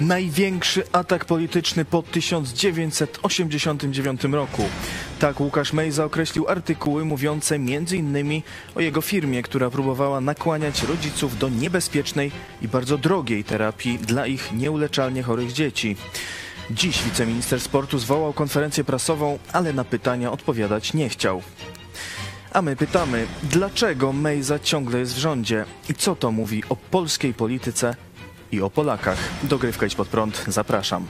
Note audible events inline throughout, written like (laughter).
Największy atak polityczny po 1989 roku. Tak Łukasz Mejza określił artykuły mówiące m.in. o jego firmie, która próbowała nakłaniać rodziców do niebezpiecznej i bardzo drogiej terapii dla ich nieuleczalnie chorych dzieci. Dziś wiceminister sportu zwołał konferencję prasową, ale na pytania odpowiadać nie chciał. A my pytamy, dlaczego Mejza ciągle jest w rządzie i co to mówi o polskiej polityce i o Polakach. Dogrywka Idź Pod Prąd, zapraszam.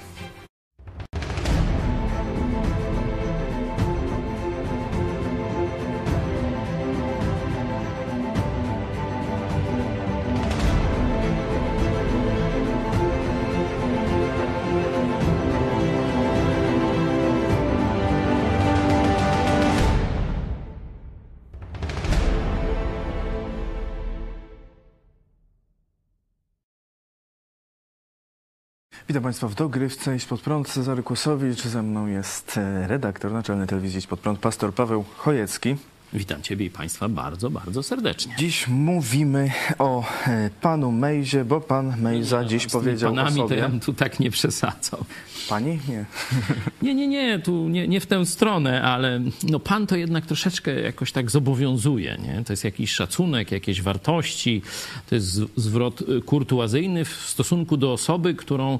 Witam Państwa w dogrywce Iść Pod Prąd. Cezary Kłosowicz, ze mną jest e, redaktor naczelny telewizji Iść Pod Prąd, pastor Paweł Chojecki. Witam Ciebie i Państwa bardzo, bardzo serdecznie. Dziś mówimy o e, panu Mejzie, bo pan Mejza No, dziś z powiedział panami o to sobie... ja bym tu tak nie przesadzał. Pani? Nie. (laughs) Nie, nie, nie, tu nie, nie w tę stronę, ale no pan to jednak troszeczkę jakoś tak zobowiązuje, nie? To jest jakiś szacunek, jakieś wartości, to jest zwrot y, kurtuazyjny w stosunku do osoby, którą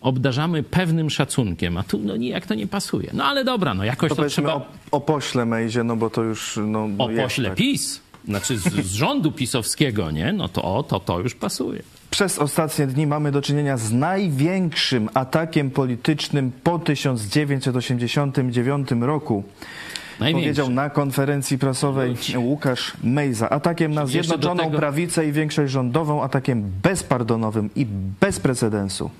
obdarzamy pewnym szacunkiem, a tu no nijak to nie pasuje. No ale dobra, no jakoś To to, trzeba... o, o pośle Mejzie, no bo to już... No, no O pośle tak. PiS, znaczy z, z rządu pisowskiego, nie? No to to, to już pasuje. Przez ostatnie dni mamy do czynienia z największym atakiem politycznym po 1989 roku. Powiedział na konferencji prasowej Łukasz Mejza. Atakiem na Zjednoczoną tego- Prawicę i większość rządową, atakiem bezpardonowym i bez precedensu.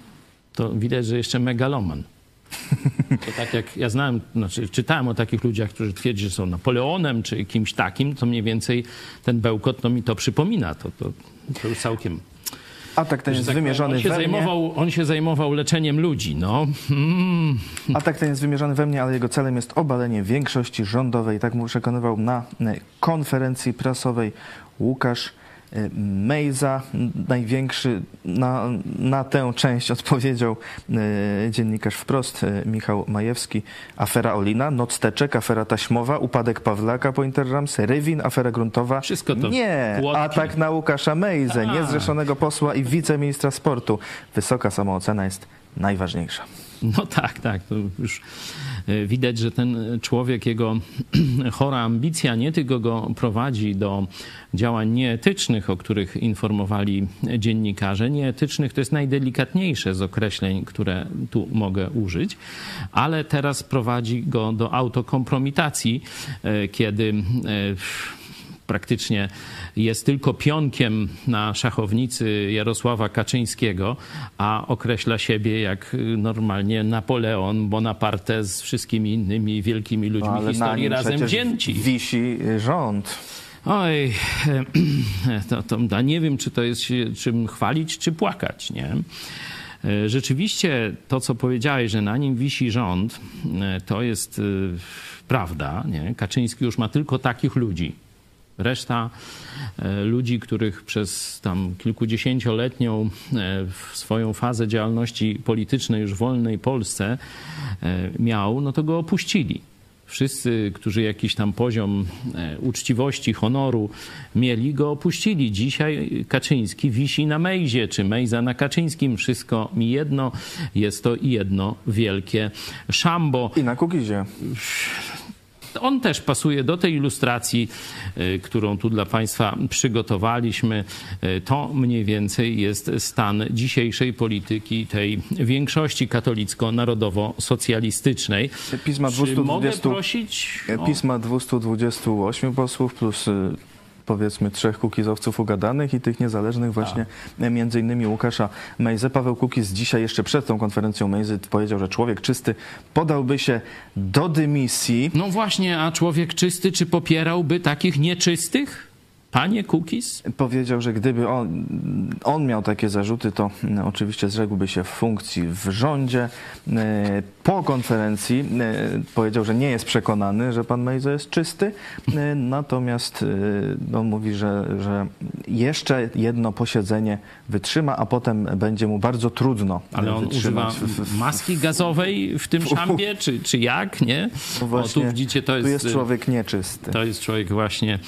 to widać, że jeszcze megaloman. To tak jak ja znałem, znaczy czytałem o takich ludziach, którzy twierdzą, że są Napoleonem czy kimś takim, to mniej więcej ten bełkot no mi to przypomina. To, to, to już całkiem. Atak ten jest tak wymierzony on się, we mnie. zajmował, on się zajmował leczeniem ludzi. No. Mm. Atak ten jest wymierzony we mnie, ale jego celem jest obalenie większości rządowej. Tak mu przekonywał na e, konferencji prasowej Łukasz Mejza. Największy na, na tę część (laughs) odpowiedział e, dziennikarz wprost e, Michał Majewski. Afera Olina, Nocteczek, afera taśmowa, upadek Pawlaka po Interrams, Rywin, afera gruntowa. Wszystko to Nie, płotki. atak na Łukasza Mejzę, niezrzeszonego posła i wiceministra sportu. Wysoka samoocena jest najważniejsza. No tak, tak. To już widać, że ten człowiek, jego (clears throat) chora ambicja nie tylko go prowadzi do działań nieetycznych, o których informowali dziennikarze. Nieetycznych to jest najdelikatniejsze z określeń, które tu mogę użyć, ale teraz prowadzi go do autokompromitacji, e, kiedy e, praktycznie jest tylko pionkiem na szachownicy Jarosława Kaczyńskiego, a określa siebie jak y, normalnie Napoleon Bonaparte z wszystkimi innymi wielkimi ludźmi No, ale na historii razem wzięci. wisi rząd. Oj, (clears throat) to, to, nie wiem, czy to jest czym chwalić, czy płakać, nie? E, Rzeczywiście to, co powiedziałeś, że na nim wisi rząd, e, to jest e, prawda. Nie? Kaczyński już ma tylko takich ludzi. Reszta e, ludzi, których przez tam kilkudziesięcioletnią e, swoją fazę działalności politycznej już w wolnej Polsce e, miał, no to go opuścili. Wszyscy, którzy jakiś tam poziom uczciwości, honoru mieli, go opuścili. Dzisiaj Kaczyński wisi na Mejzie, czy Mejza na Kaczyńskim. Wszystko mi jedno. Jest to jedno wielkie szambo. I na Kukizie. On też pasuje do tej ilustracji, y, którą tu dla Państwa przygotowaliśmy. Y, To mniej więcej jest stan dzisiejszej polityki tej większości katolicko-narodowo-socjalistycznej. Pisma Czy mogę 220, prosić? o- pisma 228 posłów plus y, powiedzmy trzech kukizowców ugadanych i tych niezależnych właśnie e, między innymi Łukasza Mejzy. Paweł Kukiz dzisiaj jeszcze przed tą konferencją Mejzy powiedział, że człowiek czysty podałby się do dymisji. No właśnie, a człowiek czysty, czy popierałby takich nieczystych? Panie Kukis? Powiedział, że gdyby on, on miał takie zarzuty, to mm, oczywiście zrzekłby się funkcji w rządzie. E, Po konferencji e, powiedział, że nie jest przekonany, że pan Mejzo jest czysty, e, natomiast e, on mówi, że, że jeszcze jedno posiedzenie wytrzyma, a potem będzie mu bardzo trudno Ale on używa w- w- maski gazowej w tym szambie, czy, czy jak, nie? No O, właśnie, tu widzicie, to tu jest, jest człowiek nieczysty. to jest człowiek właśnie,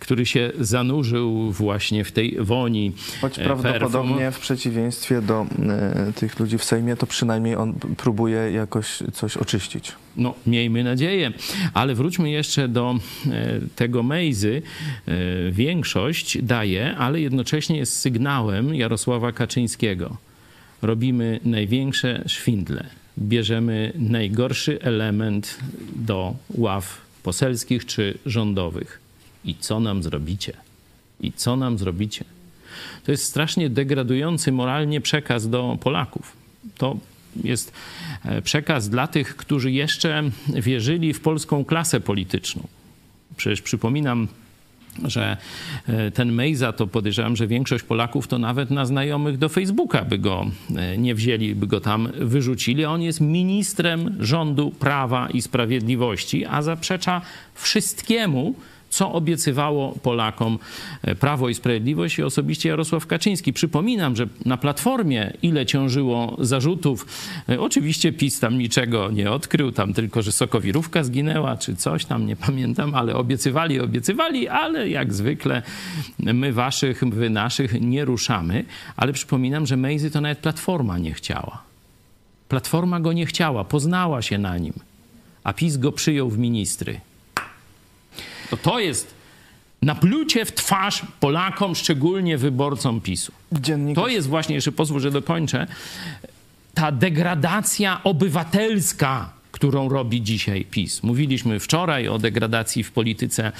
który się zanurzył właśnie w tej woni Choć e, prawdopodobnie perfum. w przeciwieństwie do e, tych ludzi w Sejmie, to przynajmniej on próbuje jakoś coś oczyścić. No, miejmy nadzieję. Ale wróćmy jeszcze do e, tego Mejzy. Większość daje, ale jednocześnie jest sygnałem Jarosława Kaczyńskiego. Robimy największe szwindle. Bierzemy najgorszy element do ław poselskich czy rządowych. I co nam zrobicie? I co nam zrobicie? To jest strasznie degradujący moralnie przekaz do Polaków. To jest e, przekaz dla tych, którzy jeszcze wierzyli w polską klasę polityczną. Przecież przypominam, że e, ten Mejza, to podejrzewam, że większość Polaków to nawet na znajomych do Facebooka by go e, nie wzięli, by go tam wyrzucili. On jest ministrem rządu Prawa i Sprawiedliwości, a zaprzecza wszystkiemu, co obiecywało Polakom e, Prawo i Sprawiedliwość i osobiście Jarosław Kaczyński. Przypominam, że na Platformie ile ciążyło zarzutów. E, Oczywiście PiS tam niczego nie odkrył, tam tylko, że sokowirówka zginęła czy coś tam, nie pamiętam, ale obiecywali, obiecywali, ale jak zwykle my waszych, wy naszych nie ruszamy. Ale przypominam, że Mejzy to nawet Platforma nie chciała. Platforma go nie chciała, poznała się na nim, a PiS go przyjął w ministry. To to jest naplucie w twarz Polakom, szczególnie wyborcom PiSu. Dziennikarz To jest właśnie, jeszcze pozwól, że dokończę, ta degradacja obywatelska, którą robi dzisiaj PiS. Mówiliśmy wczoraj o degradacji w polityce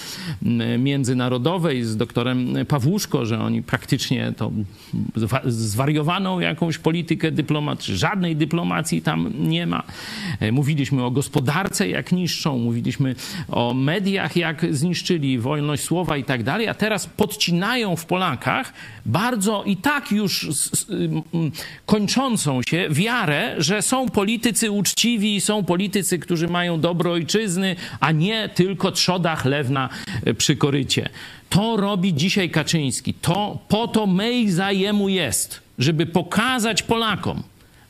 mm, międzynarodowej z doktorem Pawłuszko, że oni praktycznie to zwa- zwariowaną jakąś politykę dyplomacji, żadnej dyplomacji tam nie ma. E, Mówiliśmy o gospodarce, jak niszczą, mówiliśmy o mediach, jak zniszczyli wolność słowa i tak dalej, a teraz podcinają w Polakach bardzo i tak już kończącą się wiarę, że są politycy uczciwi, są politycy, którzy mają dobro ojczyzny, a nie tylko trzoda chlewna e, przy korycie. To robi dzisiaj Kaczyński. To po to Mejza jemu jest, żeby pokazać Polakom,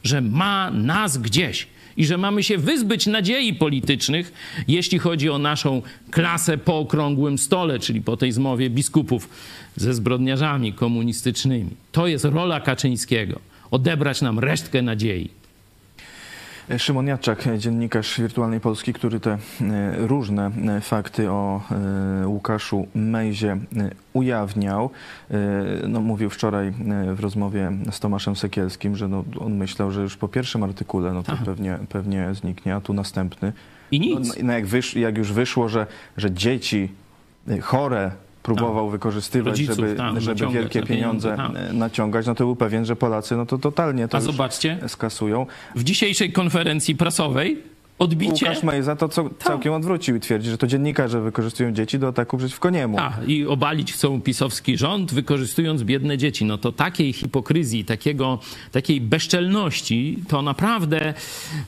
że ma nas gdzieś i że mamy się wyzbyć nadziei politycznych, jeśli chodzi o naszą klasę po okrągłym stole, czyli po tej zmowie biskupów ze zbrodniarzami komunistycznymi. To jest rola Kaczyńskiego. Odebrać nam resztkę nadziei. Szymon Jadczak, dziennikarz Wirtualnej Polski, który te e, różne e, fakty o e, Łukaszu Mejzie ujawniał. No, mówił wczoraj w rozmowie z Tomaszem Sekielskim, że no, on myślał, że już po pierwszym artykule no to Aha. pewnie, pewnie zniknie, a tu następny. I No, nic. no, jak, wysz, jak już wyszło, że, że dzieci chore próbował wykorzystywać, Rodziców, żeby, tak, żeby wielkie pieniądze, pieniądze tak. naciągać, no to był pewien, że Polacy no to totalnie to A zobaczcie, skasują. w dzisiejszej konferencji prasowej odbicie... Łukasz Mejza to co, całkiem odwrócił i twierdzi, że to dziennikarze wykorzystują dzieci do ataku przeciwko niemu. A, i obalić chcą pisowski rząd, wykorzystując biedne dzieci. No to takiej hipokryzji, takiego, takiej bezczelności, to naprawdę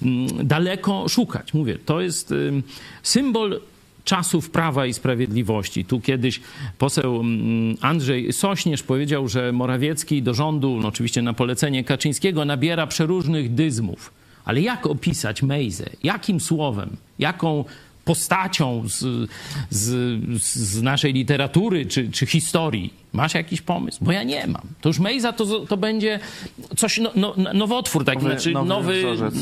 mm, daleko szukać. Mówię, to jest ym, symbol czasów Prawa i Sprawiedliwości. Tu kiedyś poseł mm, Andrzej Sośnierz powiedział, że Morawiecki do rządu, no oczywiście na polecenie Kaczyńskiego, nabiera przeróżnych dyzmów. Ale jak opisać Mejzę? Jakim słowem? Jaką postacią z, z, z naszej literatury czy, czy historii? Masz jakiś pomysł? Bo ja nie mam. To już Mejza to, to będzie coś, no, no, nowotwór taki, Nowy- znaczy nowy nowy, wzorzec.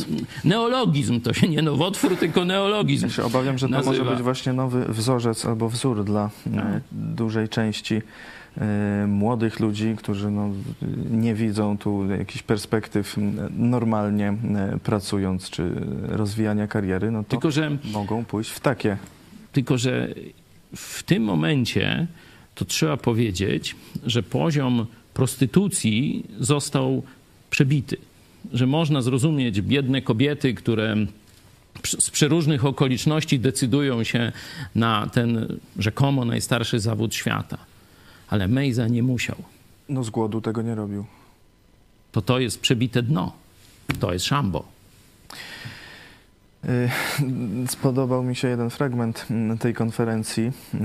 neologizm. To się nie nowotwór, tylko neologizm. Ja się obawiam, że to nazywa. może być właśnie nowy wzorzec albo wzór dla e, dużej części młodych ludzi, którzy no, nie widzą tu jakichś perspektyw normalnie e, pracując czy rozwijania kariery, no to Tylko, że mogą pójść w takie. Tylko, że w tym momencie to trzeba powiedzieć, że poziom prostytucji został przebity. Że można zrozumieć biedne kobiety, które z przeróżnych okoliczności decydują się na ten rzekomo najstarszy zawód świata. Ale Mejza nie musiał. No z głodu tego nie robił. To to jest przebite dno. To jest szambo. Y, Spodobał mi się jeden fragment tej konferencji. Y,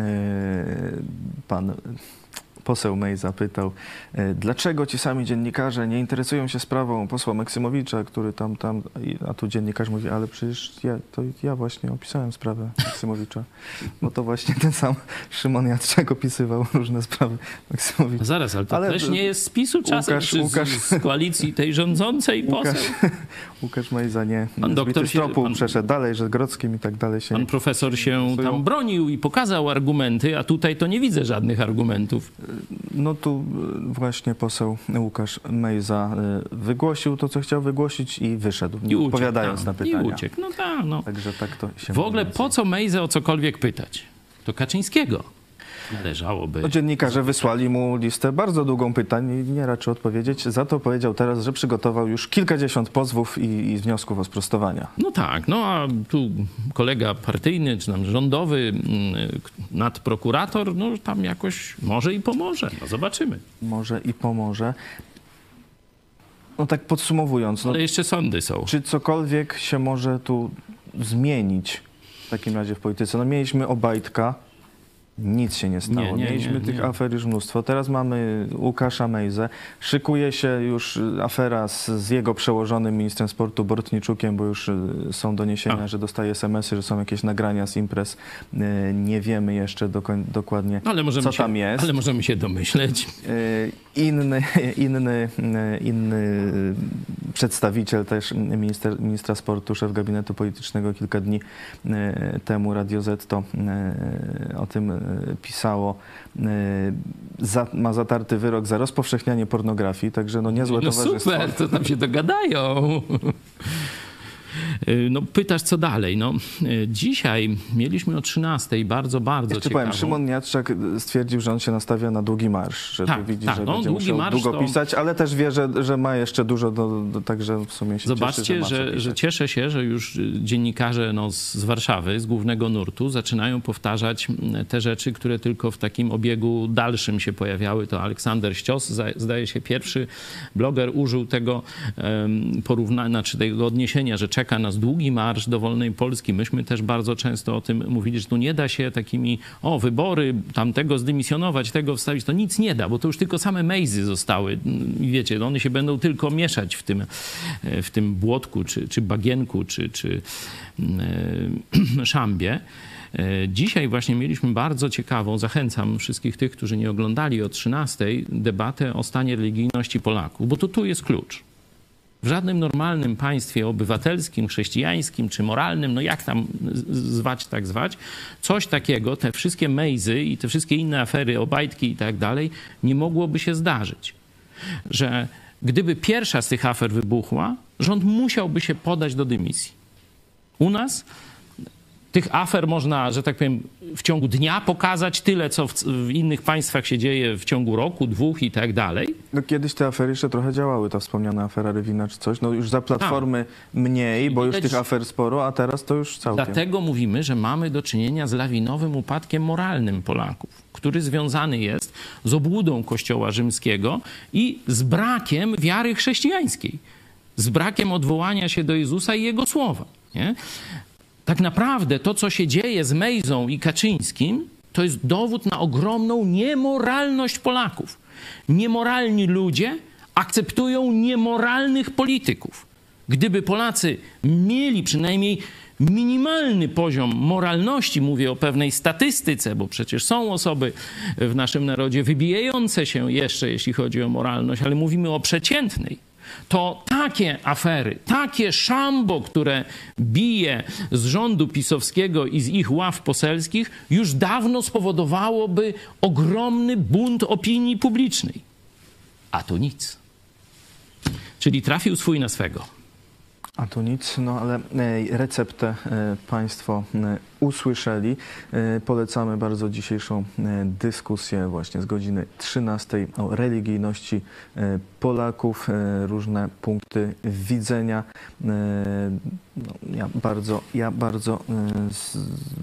Pan poseł May zapytał, y, dlaczego ci sami dziennikarze nie interesują się sprawą posła Maksymowicza, który tam, tam, a tu dziennikarz mówi, ale przecież ja, to ja właśnie opisałem sprawę Maksymowicza. Bo to właśnie ten sam Szymon Jadczak opisywał różne sprawy Maksymowicza. Zaraz, ale to Ale też nie jest z PiSu czasem, Łukasz- Łukasz- z, z koalicji tej rządzącej poseł. Łukasz, Mejza nie Pan doktor się- tropu, pan- przeszedł dalej, że Grodzkim i tak dalej się Pan profesor się tam bronił i pokazał argumenty, a tutaj to nie widzę żadnych argumentów. No tu y, właśnie poseł Łukasz Mejza y, wygłosił to, co chciał wygłosić i wyszedł, I nie uciekł. odpowiadając tam, na pytania. I uciekł. No tak, no. Także tak to się W ogóle po co Mejze o cokolwiek pytać? To Kaczyńskiego należałoby. Dziennikarze wysłali mu listę bardzo długą pytań i nie raczył odpowiedzieć. Za to powiedział teraz, że przygotował już kilkadziesiąt pozwów i, i wniosków o sprostowania. No tak, no a tu kolega partyjny, czy tam rządowy, mm, nadprokurator, no tam jakoś może i pomoże. No zobaczymy. Może i pomoże. No tak podsumowując, no, Ale jeszcze sądy są. czy cokolwiek się może tu zmienić w takim razie w polityce? No mieliśmy Obajtka, nic się nie stało. Nie, nie, mieliśmy nie, tych afer już mnóstwo. Teraz mamy Łukasza Mejzę. Szykuje się już afera z, z jego przełożonym ministrem sportu Bortniczukiem, bo już y, są doniesienia, A. że dostaje SMS-y, że są jakieś nagrania z imprez. Y, Nie wiemy jeszcze dokoń, dokładnie, ale co się, tam jest. Ale możemy się domyśleć. Y, Inny, (laughs) inny, inny przedstawiciel też minister, ministra sportu, szef gabinetu politycznego kilka dni y, temu Radio Z to y, o tym y, pisało. Za, ma zatarty wyrok za rozpowszechnianie pornografii, także no niezłe No towarzystwo. super, to tam się dogadają. Y, No pytasz, co dalej? No, y, dzisiaj mieliśmy o 13 bardzo, bardzo Jeszcze ciekawą... powiem, Szymon Jadczak stwierdził, że on się nastawia na długi marsz, że Tak, tu widzi, tak, że no, będzie długi musiał marsz długo to- pisać, ale też wie, że, że ma jeszcze dużo, do, do, także w sumie się Zobaczcie, cieszy, że, że, że cieszę się, że już y, dziennikarze no, z Warszawy, z głównego nurtu, zaczynają powtarzać mm, te rzeczy, które tylko w takim obiegu dalszym się pojawiały. To Aleksander Ścios, zdaje się, pierwszy bloger użył tego porównania, znaczy tego odniesienia, że czeka nas długi marsz do wolnej Polski. Myśmy też bardzo często o tym mówili, że tu nie da się takimi, o, wybory, tamtego zdymisjonować, tego wstawić. To nic nie da, bo to już tylko same mejzy zostały. Wiecie, no one się będą tylko mieszać w tym, w tym błotku, czy, czy bagienku, czy, czy e, (clears throat) szambie. E, Dzisiaj właśnie mieliśmy bardzo ciekawą, zachęcam wszystkich tych, którzy nie oglądali o 13, debatę o stanie religijności Polaków, bo to tu jest klucz. W żadnym normalnym państwie obywatelskim, chrześcijańskim czy moralnym, no jak tam zwać, tak zwać, coś takiego, te wszystkie mejzy i te wszystkie inne afery, obajtki i tak dalej, nie mogłoby się zdarzyć. Że gdyby pierwsza z tych afer wybuchła, rząd musiałby się podać do dymisji. U nas tych afer można, że tak powiem, w ciągu dnia pokazać tyle, co w, w innych państwach się dzieje w ciągu roku, dwóch i tak dalej. No kiedyś te afery jeszcze trochę działały, ta wspomniana afera Rywina czy coś. No już za Platformy mniej, bo już tych afer sporo, a teraz to już całkiem. Dlatego mówimy, że mamy do czynienia z lawinowym upadkiem moralnym Polaków, który związany jest z obłudą Kościoła rzymskiego i z brakiem wiary chrześcijańskiej, z brakiem odwołania się do Jezusa i Jego słowa. Nie? Tak naprawdę to, co się dzieje z Mejzą i Kaczyńskim, to jest dowód na ogromną niemoralność Polaków. Niemoralni ludzie akceptują niemoralnych polityków. Gdyby Polacy mieli przynajmniej minimalny poziom moralności, mówię o pewnej statystyce, bo przecież są osoby w naszym narodzie wybijające się jeszcze, jeśli chodzi o moralność, ale mówimy o przeciętnej to takie afery, takie szambo, które bije z rządu pisowskiego i z ich ław poselskich, już dawno spowodowałoby ogromny bunt opinii publicznej. A tu nic. Czyli trafił swój na swego. A tu nic, no ale receptę e, Państwo e, usłyszeli. E, Polecamy bardzo dzisiejszą e, dyskusję właśnie z godziny 13 o religijności e, Polaków, różne punkty widzenia. No, ja bardzo, ja bardzo,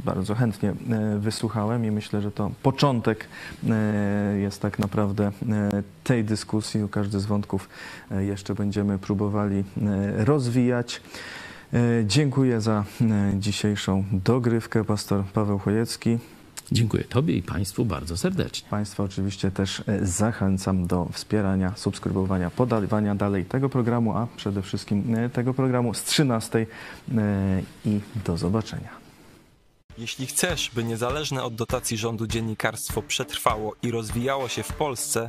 bardzo chętnie wysłuchałem i myślę, że to początek jest tak naprawdę tej dyskusji. Każdy z wątków jeszcze będziemy próbowali rozwijać. Y, Dziękuję za y, dzisiejszą dogrywkę. Pastor Paweł Chojecki. Dziękuję Tobie i Państwu bardzo serdecznie. Państwa oczywiście też e, zachęcam do wspierania, subskrybowania, podawania dalej tego programu, a przede wszystkim e, tego programu z 13 e, i do zobaczenia. Jeśli chcesz, by niezależne od dotacji rządu dziennikarstwo przetrwało i rozwijało się w Polsce,